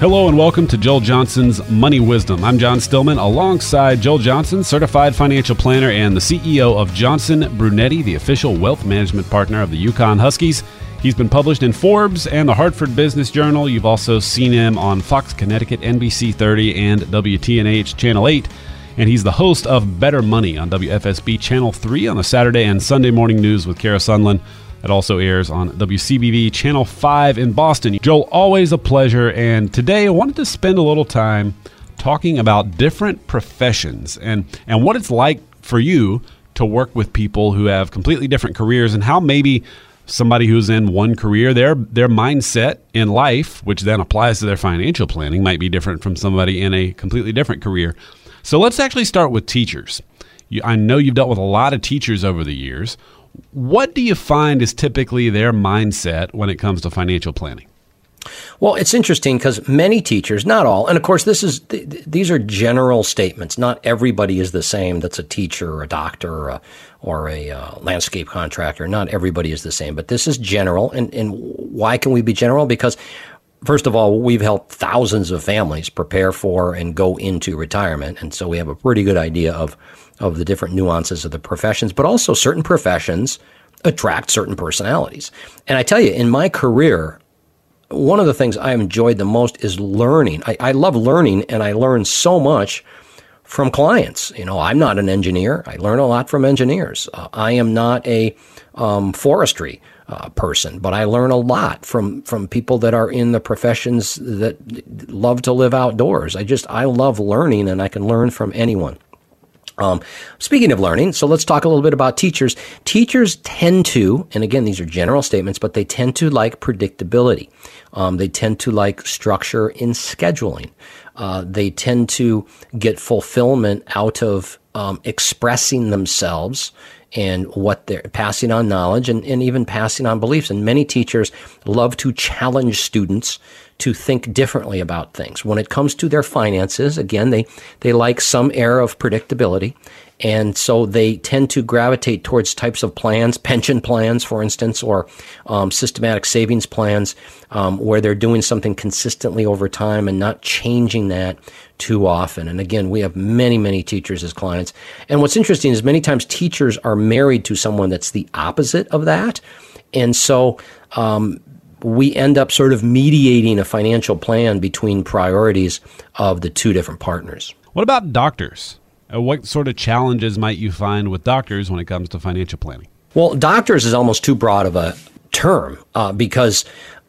Hello and welcome to Joel Johnson's Money Wisdom. I'm John Stillman alongside Joel Johnson, certified financial planner and the CEO of Johnson Brunetti, the official wealth management partner of the UConn Huskies. He's been published in Forbes and the Hartford Business Journal. You've also seen him on Fox Connecticut, NBC 30, and WTNH Channel 8. And he's the host of Better Money on WFSB Channel 3 on the Saturday and Sunday morning news with Kara Sundlun. It also airs on WCVB Channel 5 in Boston. Joel, always a pleasure. And today I wanted to spend a little time talking about different professions and, and what it's like for you to work with people who have completely different careers and how maybe somebody who's in one career, their their mindset in life, which then applies to their financial planning, might be different from somebody in a completely different career. So let's actually start with teachers. You, I know you've dealt with a lot of teachers over the years. What do you find is typically their mindset when it comes to financial planning? Well, it's interesting because many teachers, not all, and of course, this is th- these are general statements. Not everybody is the same. That's a teacher, or a doctor, or a, or a uh, landscape contractor. Not everybody is the same, but this is general. And and why can we be general? Because first of all, we've helped thousands of families prepare for and go into retirement, and so we have a pretty good idea of of the different nuances of the professions, but also certain professions attract certain personalities. And I tell you, in my career, one of the things I enjoyed the most is learning. I, I love learning and I learn so much from clients. You know, I'm not an engineer. I learn a lot from engineers. Uh, I am not a um, forestry uh, person, but I learn a lot from from people that are in the professions that love to live outdoors. I just I love learning, and I can learn from anyone. Um, speaking of learning, so let's talk a little bit about teachers. Teachers tend to, and again, these are general statements, but they tend to like predictability. Um, they tend to like structure in scheduling. Uh, they tend to get fulfillment out of um, expressing themselves and what they're passing on knowledge and, and even passing on beliefs. And many teachers love to challenge students to think differently about things. When it comes to their finances, again, they, they like some air of predictability. And so they tend to gravitate towards types of plans, pension plans, for instance, or um, systematic savings plans, um, where they're doing something consistently over time and not changing that too often. And again, we have many, many teachers as clients. And what's interesting is many times teachers are married to someone that's the opposite of that. And so um, we end up sort of mediating a financial plan between priorities of the two different partners. What about doctors? Uh, what sort of challenges might you find with doctors when it comes to financial planning? Well, doctors is almost too broad of a term uh, because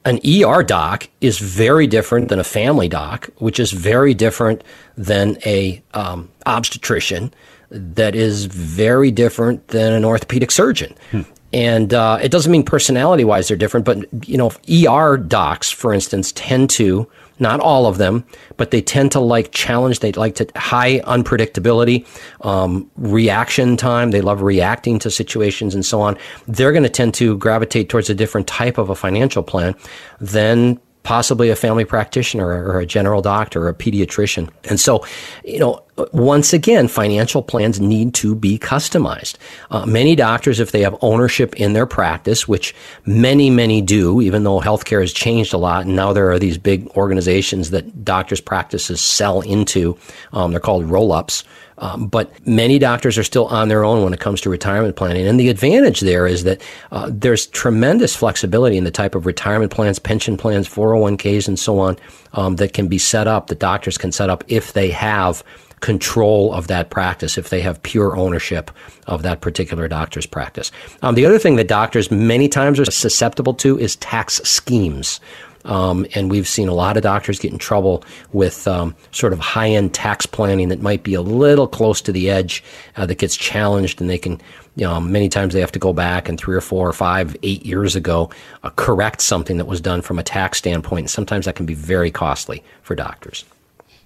an ER doc is very different than a family doc, which is very different than a um, obstetrician, that is very different than an orthopedic surgeon. Hmm. And uh, it doesn't mean personality wise they're different, but you know, ER docs, for instance, tend to not all of them, but they tend to like challenge. They like to high unpredictability, um, reaction time. They love reacting to situations and so on. They're going to tend to gravitate towards a different type of a financial plan than possibly a family practitioner or a general doctor or a pediatrician. And so, you know, once again, financial plans need to be customized. Uh, many doctors, if they have ownership in their practice, which many, many do, even though healthcare has changed a lot, and now there are these big organizations that doctors' practices sell into. Um, they're called roll ups. Um, but many doctors are still on their own when it comes to retirement planning. And the advantage there is that uh, there's tremendous flexibility in the type of retirement plans, pension plans, 401ks, and so on um, that can be set up, that doctors can set up if they have control of that practice, if they have pure ownership of that particular doctor's practice. Um, the other thing that doctors many times are susceptible to is tax schemes. Um, and we've seen a lot of doctors get in trouble with um, sort of high end tax planning that might be a little close to the edge uh, that gets challenged, and they can, you know, many times they have to go back and three or four or five, eight years ago uh, correct something that was done from a tax standpoint. And sometimes that can be very costly for doctors.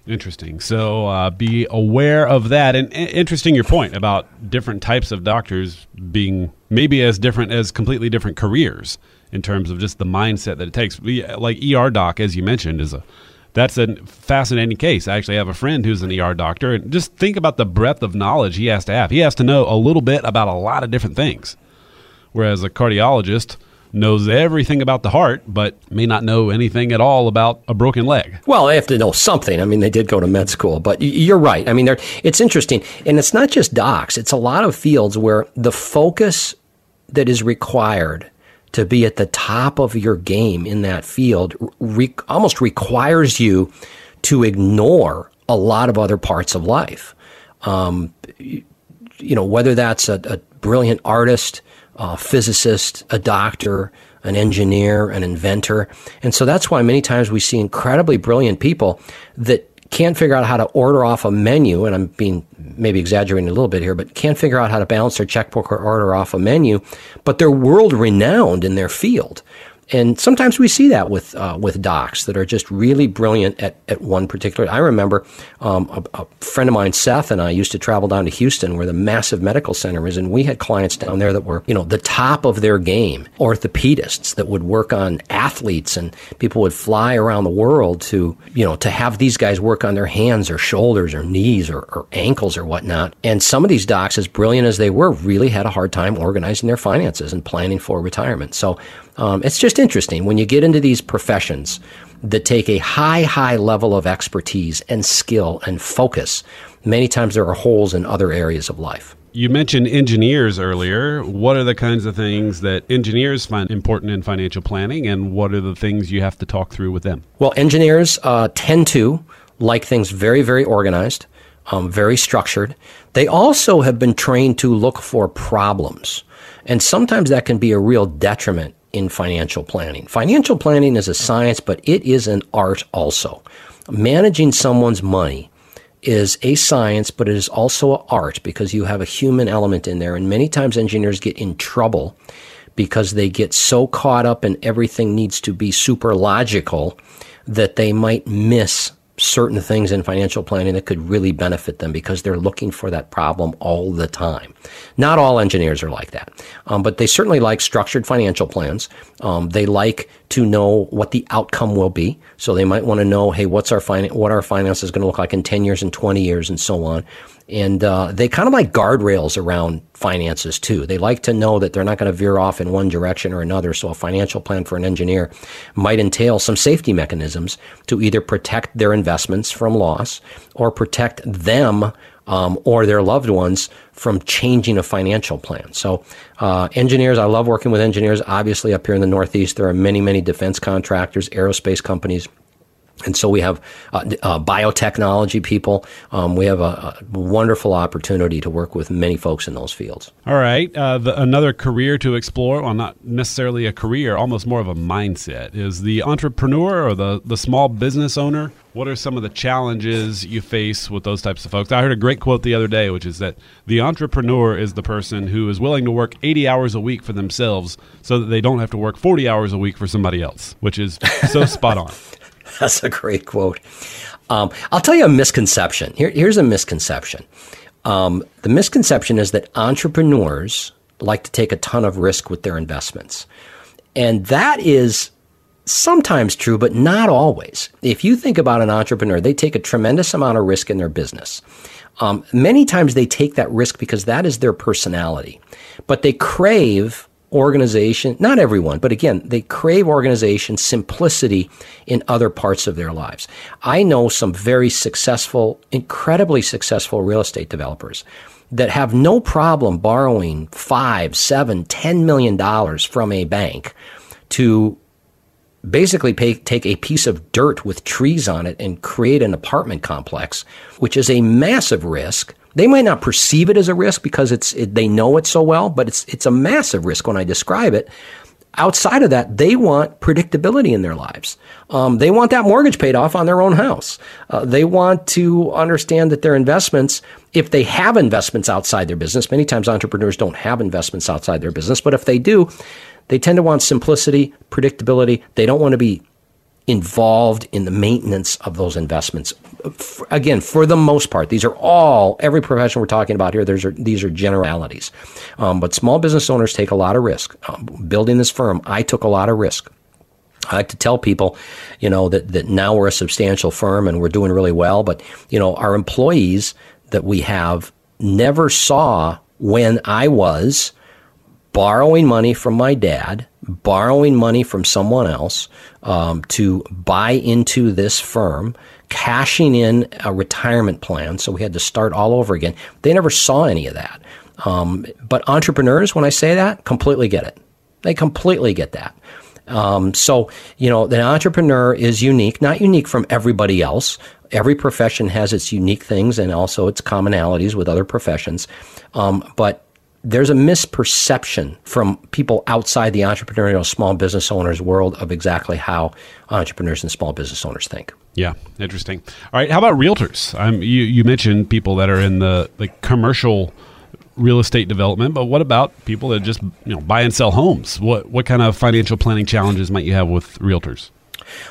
Interesting. So uh, be aware of that. And interesting your point about different types of doctors being maybe as different as completely different careers in terms of just the mindset that it takes. Like ER doc, as you mentioned, is a that's a fascinating case. I actually have a friend who's an ER doctor, and just think about the breadth of knowledge he has to have. He has to know a little bit about a lot of different things, whereas a cardiologist knows everything about the heart, but may not know anything at all about a broken leg. Well, they have to know something. I mean, they did go to med school, but you're right. I mean, it's interesting. And it's not just docs, it's a lot of fields where the focus that is required to be at the top of your game in that field re- almost requires you to ignore a lot of other parts of life. Um, you, know, whether that's a, a brilliant artist, a physicist, a doctor, an engineer, an inventor. And so that's why many times we see incredibly brilliant people that can't figure out how to order off a menu, and I'm being maybe exaggerating a little bit here, but can't figure out how to balance their checkbook or order off a menu, but they're world renowned in their field and sometimes we see that with uh, with docs that are just really brilliant at, at one particular. I remember um, a, a, friend of mine, Seth, and I used to travel down to Houston, where the massive medical center is, and we had clients down there that were you know the top of their game, orthopedists that would work on athletes, and people would fly around the world to you know to have these guys work on their hands or shoulders or knees or, or ankles or whatnot. And some of these docs, as brilliant as they were, really had a hard time organizing their finances and planning for retirement. So um, it's just interesting when you get into these professions that take a high, high level of expertise and skill and focus. Many times there are holes in other areas of life. You mentioned engineers earlier. What are the kinds of things that engineers find important in financial planning, and what are the things you have to talk through with them? Well, engineers uh, tend to like things very, very organized, um, very structured. They also have been trained to look for problems. And sometimes that can be a real detriment in financial planning. Financial planning is a science, but it is an art also. Managing someone's money is a science, but it is also an art because you have a human element in there. And many times engineers get in trouble because they get so caught up in everything needs to be super logical that they might miss certain things in financial planning that could really benefit them because they're looking for that problem all the time. Not all engineers are like that, um, but they certainly like structured financial plans. Um, they like to know what the outcome will be. So they might want to know, hey, what's our fin- what our finances going to look like in 10 years and 20 years and so on. And uh, they kind of like guardrails around finances too. They like to know that they're not going to veer off in one direction or another. So a financial plan for an engineer might entail some safety mechanisms to either protect their investments from loss or protect them um, or their loved ones from changing a financial plan. So, uh, engineers, I love working with engineers. Obviously, up here in the Northeast, there are many, many defense contractors, aerospace companies and so we have uh, uh, biotechnology people. Um, we have a, a, wonderful opportunity to work with many folks in those fields. All right. Uh, the, another career to explore, well, not necessarily a career, almost more of a mindset, is the entrepreneur or the, the small business owner. What are some of the challenges you face with those types of folks? I heard a great quote the other day, which is that the entrepreneur is the person who is willing to work 80 hours a week for themselves so that they don't have to work 40 hours a week for somebody else, which is so spot on. That's a great quote. Um, I'll tell you a misconception. Here, here's a misconception. Um, the misconception is that entrepreneurs like to take a ton of risk with their investments. And that is sometimes true, but not always. If you think about an entrepreneur, they take a tremendous amount of risk in their business. Um, many times they take that risk because that is their personality, but they crave organization, not everyone, but again, they crave organization, simplicity in other parts of their lives. I know some very successful, incredibly successful real estate developers that have no problem borrowing five, seven, ten million dollars from a bank to basically pay, take a piece of dirt with trees on it and create an apartment complex, which is a massive risk they might not perceive it as a risk because it's it, they know it so well, but it's it's a massive risk when I describe it. Outside of that, they want predictability in their lives. Um, they want that mortgage paid off on their own house. Uh, they want to understand that their investments, if they have investments outside their business, many times entrepreneurs don't have investments outside their business, but if they do, they tend to want simplicity, predictability. They don't want to be involved in the maintenance of those investments. Again, for the most part, these are all every profession we're talking about here. There's are, these are generalities, um, but small business owners take a lot of risk. Um, building this firm, I took a lot of risk. I like to tell people, you know, that, that now we're a substantial firm and we're doing really well, but, you know, our employees that we have never saw when I was borrowing money from my dad, borrowing money from someone else um, to buy into this firm, cashing in a retirement plan. So we had to start all over again. They never saw any of that. Um, but entrepreneurs, when I say that, completely get it. They completely get that. Um, so, you know, the entrepreneur is unique, not unique from everybody else. Every profession has its unique things and also its commonalities with other professions. Um, but there's a misperception from people outside the entrepreneurial small business owners world of exactly how entrepreneurs and small business owners think. Yeah, interesting. All right, how about realtors? Um, you you mentioned people that are in the like commercial real estate development, but what about people that just you know buy and sell homes? What what kind of financial planning challenges might you have with realtors?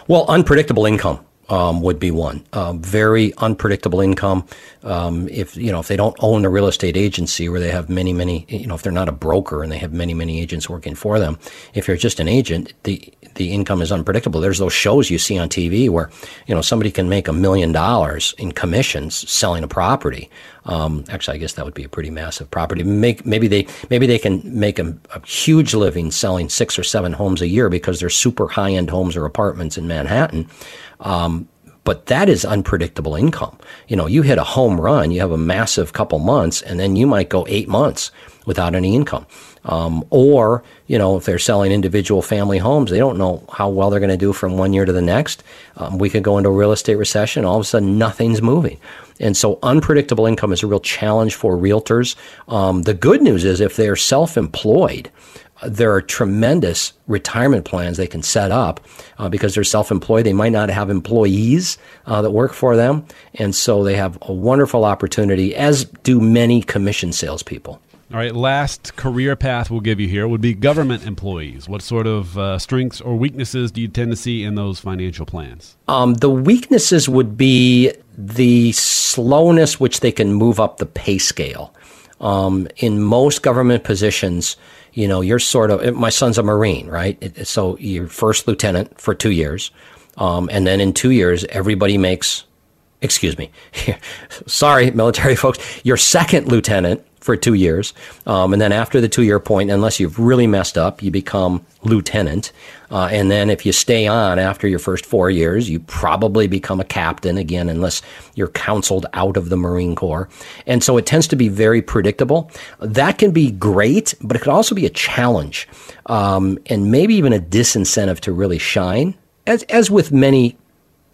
Well, unpredictable income um, would be one. Um, very unpredictable income. Um, if you know if they don't own a real estate agency where they have many many you know if they're not a broker and they have many many agents working for them. If you're just an agent, the the income is unpredictable. There's those shows you see on TV where you know somebody can make a million dollars in commissions selling a property. Um, actually, I guess that would be a pretty massive property. Make maybe they maybe they can make a, a huge living selling six or seven homes a year because they're super high end homes or apartments in Manhattan. Um, but that is unpredictable income. You know, you hit a home run, you have a massive couple months, and then you might go eight months without any income. Um, or, you know, if they're selling individual family homes, they don't know how well they're going to do from one year to the next. Um, we could go into a real estate recession, all of a sudden nothing's moving. And so unpredictable income is a real challenge for realtors. Um, the good news is if they're self employed, there are tremendous retirement plans they can set up uh, because they're self-employed. They might not have employees uh, that work for them, and so they have a wonderful opportunity, as do many commission salespeople. All right, last career path we'll give you here would be government employees. What sort of uh, strengths or weaknesses do you tend to see in those financial plans? Um, the weaknesses would be the slowness which they can move up the pay scale. Um, in most government positions, you know, you're sort of, my son's a Marine, right? So you're first lieutenant for two years. Um, and then in two years, everybody makes, excuse me, sorry, military folks, you're second lieutenant for two years. Um, and then after the two year point, unless you've really messed up, you become lieutenant. Uh, and then if you stay on after your first four years, you probably become a captain again, unless you're counseled out of the Marine Corps. And so it tends to be very predictable. That can be great, but it could also be a challenge um, and maybe even a disincentive to really shine. As, as with many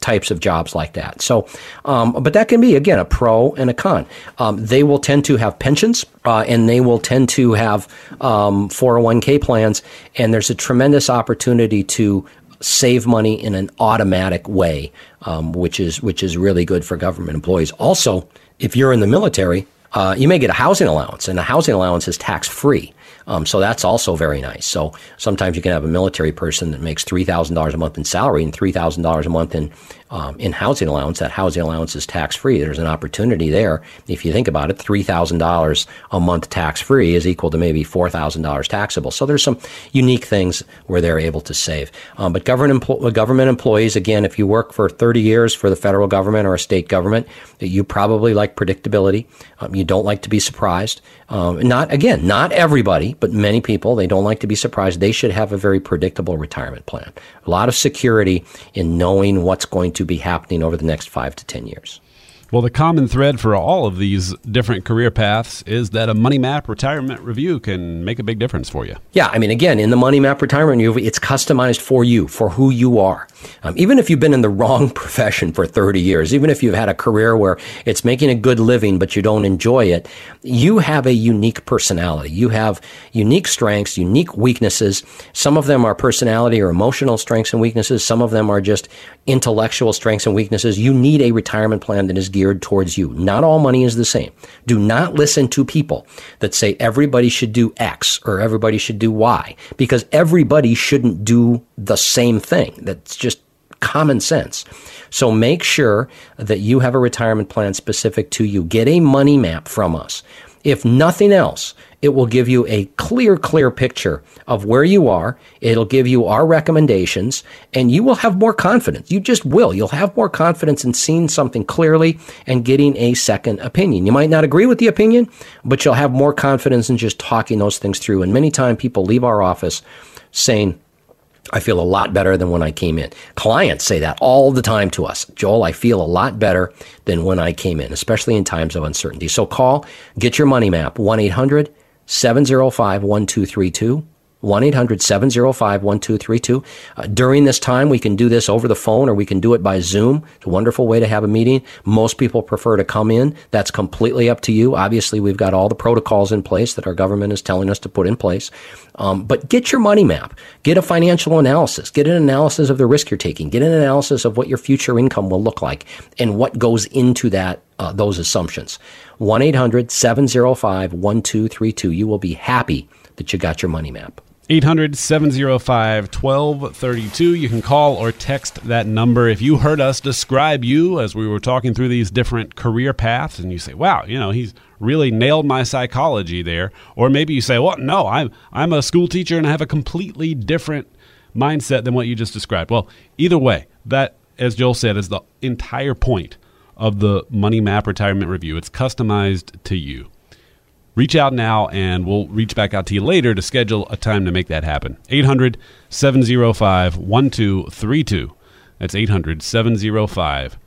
types of jobs like that. So, um, but that can be again a pro and a con. Um, they will tend to have pensions, uh, and they will tend to have um, 401k plans, and there's a tremendous opportunity to save money in an automatic way, um, which is which is really good for government employees. Also, if you're in the military, uh, you may get a housing allowance, and the housing allowance is tax free. Um, so that's also very nice. So sometimes you can have a military person that makes three thousand dollars a month in salary and three thousand dollars a month in um, in housing allowance. That housing allowance is tax free. There's an opportunity there. If you think about it, three thousand dollars a month tax free is equal to maybe four thousand dollars taxable. So there's some unique things where they're able to save. Um, but government empl- government employees, again, if you work for 30 years for the federal government or a state government, you probably like predictability. Um, you don't like to be surprised. Um, not again, not everybody, but many people they don't like to be surprised. They should have a very predictable retirement plan. A lot of security in knowing what's going to be happening over the next five to ten years. Well, the common thread for all of these different career paths is that a Money Map retirement review can make a big difference for you. Yeah, I mean, again, in the Money Map retirement review, it's customized for you, for who you are. Um, even if you've been in the wrong profession for 30 years, even if you've had a career where it's making a good living, but you don't enjoy it, you have a unique personality. You have unique strengths, unique weaknesses. Some of them are personality or emotional strengths and weaknesses. Some of them are just intellectual strengths and weaknesses. You need a retirement plan that is geared towards you. Not all money is the same. Do not listen to people that say everybody should do X or everybody should do Y because everybody shouldn't do the same thing. That's just common sense. So make sure that you have a retirement plan specific to you. Get a money map from us. If nothing else, it will give you a clear, clear picture of where you are. It'll give you our recommendations and you will have more confidence. You just will. You'll have more confidence in seeing something clearly and getting a second opinion. You might not agree with the opinion, but you'll have more confidence in just talking those things through. And many times people leave our office saying, I feel a lot better than when I came in. Clients say that all the time to us. Joel, I feel a lot better than when I came in, especially in times of uncertainty. So call, get your money map, 1 800 705 1232. 1 800 705 1232. Uh, during this time, we can do this over the phone or we can do it by Zoom. It's a wonderful way to have a meeting. Most people prefer to come in. That's completely up to you. Obviously, we've got all the protocols in place that our government is telling us to put in place. Um, but get your money map. Get a financial analysis. Get an analysis of the risk you're taking. Get an analysis of what your future income will look like and what goes into that uh, those assumptions. 1 800 705 1232. You will be happy that you got your money map. 800 705 1232. You can call or text that number. If you heard us describe you as we were talking through these different career paths and you say, wow, you know, he's really nailed my psychology there. Or maybe you say, well, no, I'm, I'm a school teacher and I have a completely different mindset than what you just described. Well, either way, that, as Joel said, is the entire point of the Money Map Retirement Review. It's customized to you reach out now and we'll reach back out to you later to schedule a time to make that happen. 800 705 1232. That's 800 705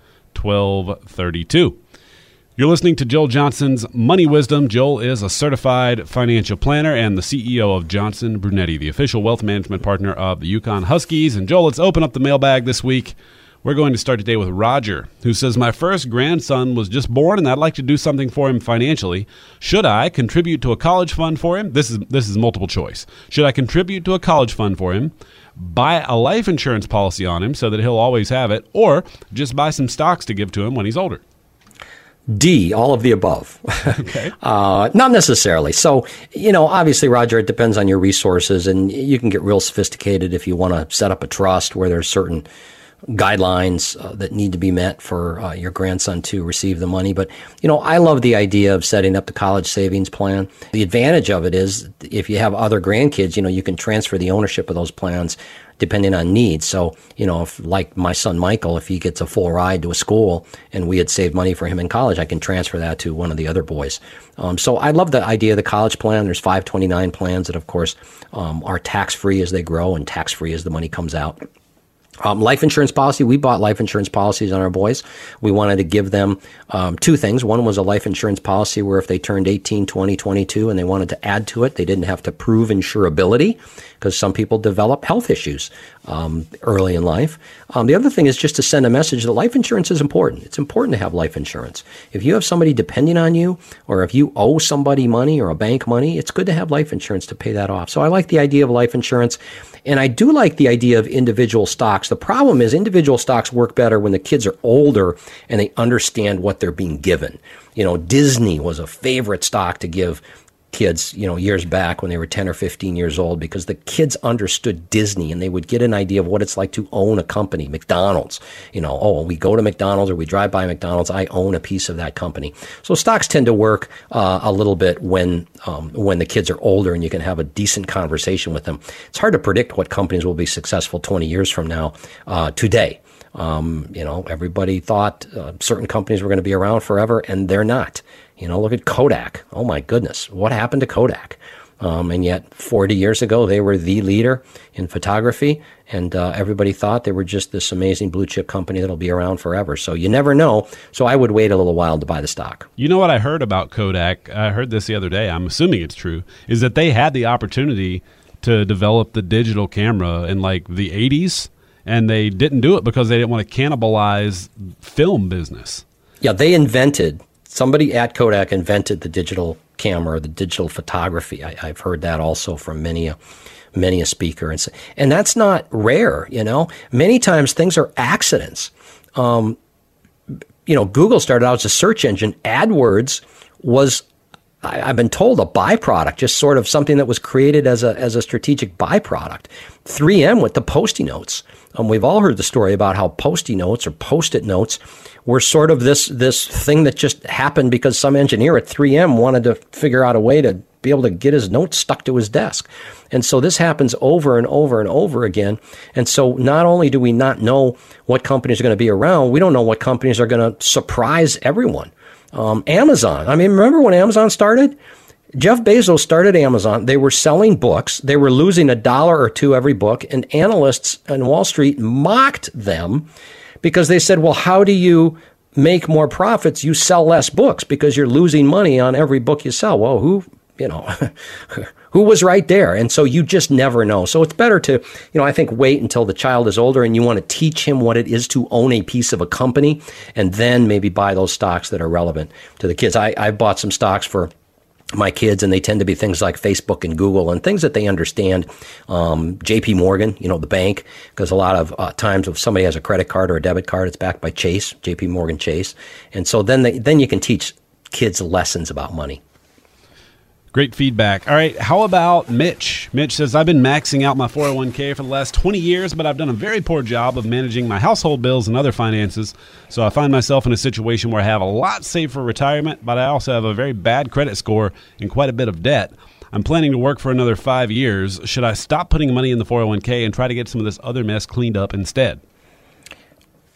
1232. You're listening to Joel Johnson's Money Wisdom. Joel is a certified financial planner and the CEO of Johnson Brunetti, the official wealth management partner of the UConn Huskies. And Joel, let's open up the mailbag this week. We're going to start today with Roger, who says, My first grandson was just born and I'd like to do something for him financially. Should I contribute to a college fund for him? This is, this is multiple choice. Should I contribute to a college fund for him? Buy a life insurance policy on him so that he'll always have it, or just buy some stocks to give to him when he's older? D, all of the above. Okay. uh, not necessarily. So, you know, obviously, Roger, it depends on your resources, and you can get real sophisticated if you want to set up a trust where there's certain guidelines uh, that need to be met for uh, your grandson to receive the money. But, you know, I love the idea of setting up the college savings plan. The advantage of it is if you have other grandkids, you know, you can transfer the ownership of those plans depending on needs. So, you know, if like my son Michael, if he gets a full ride to a school and we had saved money for him in college, I can transfer that to one of the other boys. Um, so I love the idea of the college plan. There's 529 plans that, of course, um, are tax free as they grow and tax free as the money comes out. Um, life insurance policy. We bought life insurance policies on our boys. We wanted to give them um, two things. One was a life insurance policy where if they turned 18, 20, 22 and they wanted to add to it, they didn't have to prove insurability because some people develop health issues um, early in life. Um, the other thing is just to send a message that life insurance is important. It's important to have life insurance. If you have somebody depending on you or if you owe somebody money or a bank money, it's good to have life insurance to pay that off. So I like the idea of life insurance. And I do like the idea of individual stocks. The problem is individual stocks work better when the kids are older and they understand what they're being given. You know, Disney was a favorite stock to give kids, you know, years back when they were 10 or 15 years old because the kids understood Disney and they would get an idea of what it's like to own a company, McDonald's. You know, oh, we go to McDonald's or we drive by McDonald's, I own a piece of that company. So stocks tend to work uh, a little bit when um, when the kids are older and you can have a decent conversation with them. It's hard to predict what companies will be successful 20 years from now uh, today. Um, you know, everybody thought uh, certain companies were going to be around forever, and they're not. You know, look at Kodak. Oh my goodness, what happened to Kodak? Um, and yet, 40 years ago, they were the leader in photography, and uh, everybody thought they were just this amazing blue chip company that'll be around forever. So you never know. So I would wait a little while to buy the stock. You know what I heard about Kodak? I heard this the other day. I'm assuming it's true. Is that they had the opportunity to develop the digital camera in like the 80s, and they didn't do it because they didn't want to cannibalize film business. Yeah, they invented somebody at Kodak invented the digital camera, the digital photography. I, have heard that also from many a many a speaker, and and that's not rare. You know, many times things are accidents. Um, you know, Google started out as a search engine. AdWords was I, have been told a byproduct, just sort of something that was created as a as a strategic byproduct. 3M with the post-it notes. Um, we've all heard the story about how post-it notes or post-it notes were sort of this this thing that just happened because some engineer at 3M wanted to figure out a way to be able to get his notes stuck to his desk. And so this happens over and over and over again. And so not only do we not know what companies are going to be around, we don't know what companies are going to surprise everyone. Um, Amazon. I mean, remember when Amazon started? Jeff Bezos started Amazon. They were selling books. They were losing a dollar or two every book, and analysts on Wall Street mocked them because they said, "Well, how do you make more profits? You sell less books because you're losing money on every book you sell." Well, who, you know, who was right there? And so you just never know. So it's better to, you know, I think wait until the child is older and you want to teach him what it is to own a piece of a company, and then maybe buy those stocks that are relevant to the kids. I I bought some stocks for my kids, and they tend to be things like Facebook and Google and things that they understand. Um, J.P. Morgan, you know, the bank, because a lot of uh, times if somebody has a credit card or a debit card, it's backed by Chase, J.P. Morgan Chase, and so then they, then you can teach kids lessons about money. Great feedback. All right, how about Mitch? Mitch says, I've been maxing out my 401k for the last 20 years, but I've done a very poor job of managing my household bills and other finances. So I find myself in a situation where I have a lot saved for retirement, but I also have a very bad credit score and quite a bit of debt. I'm planning to work for another five years. Should I stop putting money in the 401k and try to get some of this other mess cleaned up instead?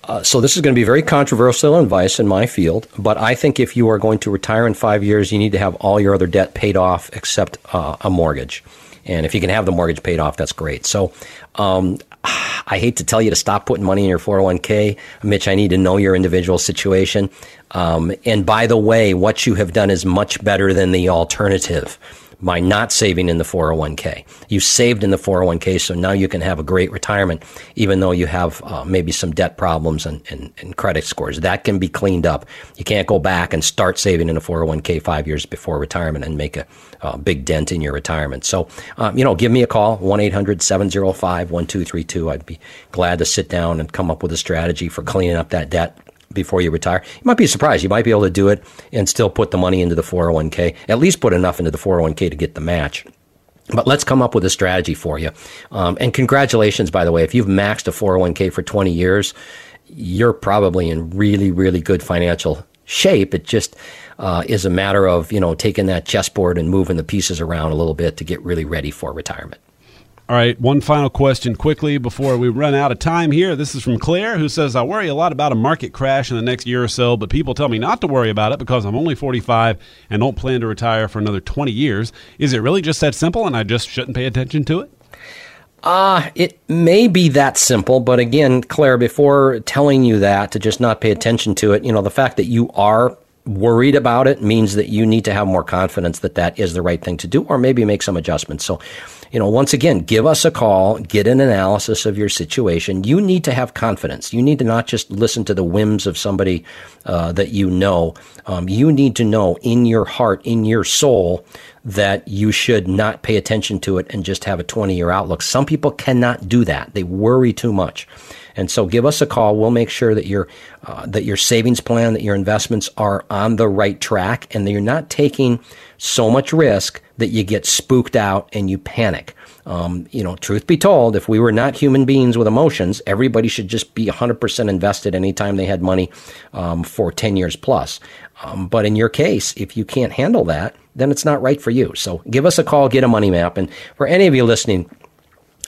Uh, so this is going to be very controversial advice in my field, but I think if you are going to retire in five years, you need to have all your other debt paid off except uh, a mortgage. And if you can have the mortgage paid off, that's great. So um, I hate to tell you to stop putting money in your 401k. Mitch, I need to know your individual situation. Um, and by the way, what you have done is much better than the alternative by not saving in the 401k. You saved in the 401k, so now you can have a great retirement, even though you have uh, maybe some debt problems and, and, and, credit scores. That can be cleaned up. You can't go back and start saving in a 401k five years before retirement and make a, a big dent in your retirement. So, um, you know, give me a call, 1 800 705 1232. I'd be glad to sit down and come up with a strategy for cleaning up that debt before you retire. You might be surprised. You might be able to do it and still put the money into the 401k, at least put enough into the 401k to get the match. But let's come up with a strategy for you. Um, and congratulations, by the way. If you've maxed a 401k for 20 years, you're probably in really, really good financial shape. It just uh, is a matter of, you know, taking that chessboard and moving the pieces around a little bit to get really ready for retirement. All right, one final question quickly before we run out of time here. This is from Claire, who says, I worry a lot about a market crash in the next year or so, but people tell me not to worry about it because I'm only 45 and don't plan to retire for another 20 years. Is it really just that simple and I just shouldn't pay attention to it? Ah, uh, it may be that simple, but again, Claire, before telling you that, to just not pay attention to it, you know, the fact that you are worried about it means that you need to have more confidence that that is the right thing to do, or maybe make some adjustments. So, you know, once again, give us a call, get an analysis of your situation. You need to have confidence. You need to not just listen to the whims of somebody uh, that you know. Um, you need to know in your heart, in your soul, that you should not pay attention to it and just have a 20 year outlook. Some people cannot do that. They worry too much. And so give us a call. We'll make sure that your uh, that your savings plan, that your investments are on the right track, and that you're not taking so much risk that you get spooked out and you panic. Um, you know, truth be told, if we were not human beings with emotions, everybody should just be 100% invested anytime they had money um, for 10 years plus. Um, but in your case, if you can't handle that, then it's not right for you. So give us a call, get a money map. And for any of you listening,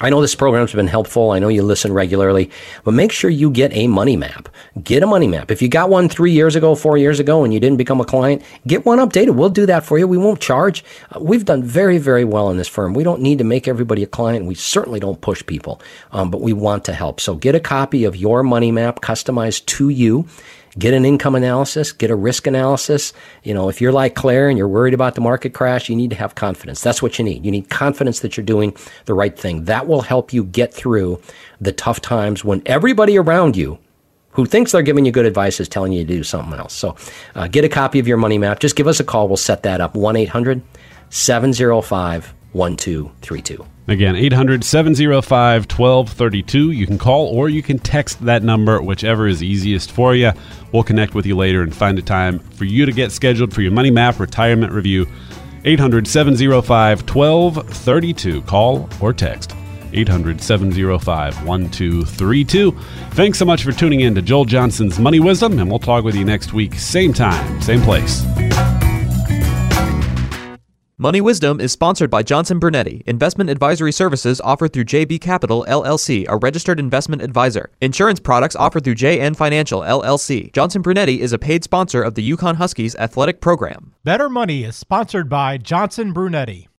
I know this program's been helpful. I know you listen regularly, but make sure you get a money map. Get a money map. If you got one three years ago, four years ago, and you didn't become a client, get one updated. We'll do that for you. We won't charge. Uh, we've done very, very well in this firm. We don't need to make everybody a client. We certainly don't push people, um, but we want to help. So get a copy of your money map customized to you get an income analysis, get a risk analysis. You know, if you're like Claire and you're worried about the market crash, you need to have confidence. That's what you need. You need confidence that you're doing the right thing. That will help you get through the tough times when everybody around you who thinks they're giving you good advice is telling you to do something else. So uh, get a copy of your money map. Just give us a call. We'll set that up. 1 800 705 1232. Again, 800 705 1232. You can call or you can text that number, whichever is easiest for you. We'll connect with you later and find a time for you to get scheduled for your money map retirement review 800 705 1232. Call or text 800 705 1232. Thanks so much for tuning in to Joel Johnson's Money Wisdom, and we'll talk with you next week, same time, same place. Money Wisdom is sponsored by Johnson Brunetti, investment advisory services offered through JB Capital LLC, a registered investment advisor. Insurance products offered through JN Financial LLC. Johnson Brunetti is a paid sponsor of the UConn Huskies athletic program. Better Money is sponsored by Johnson Brunetti.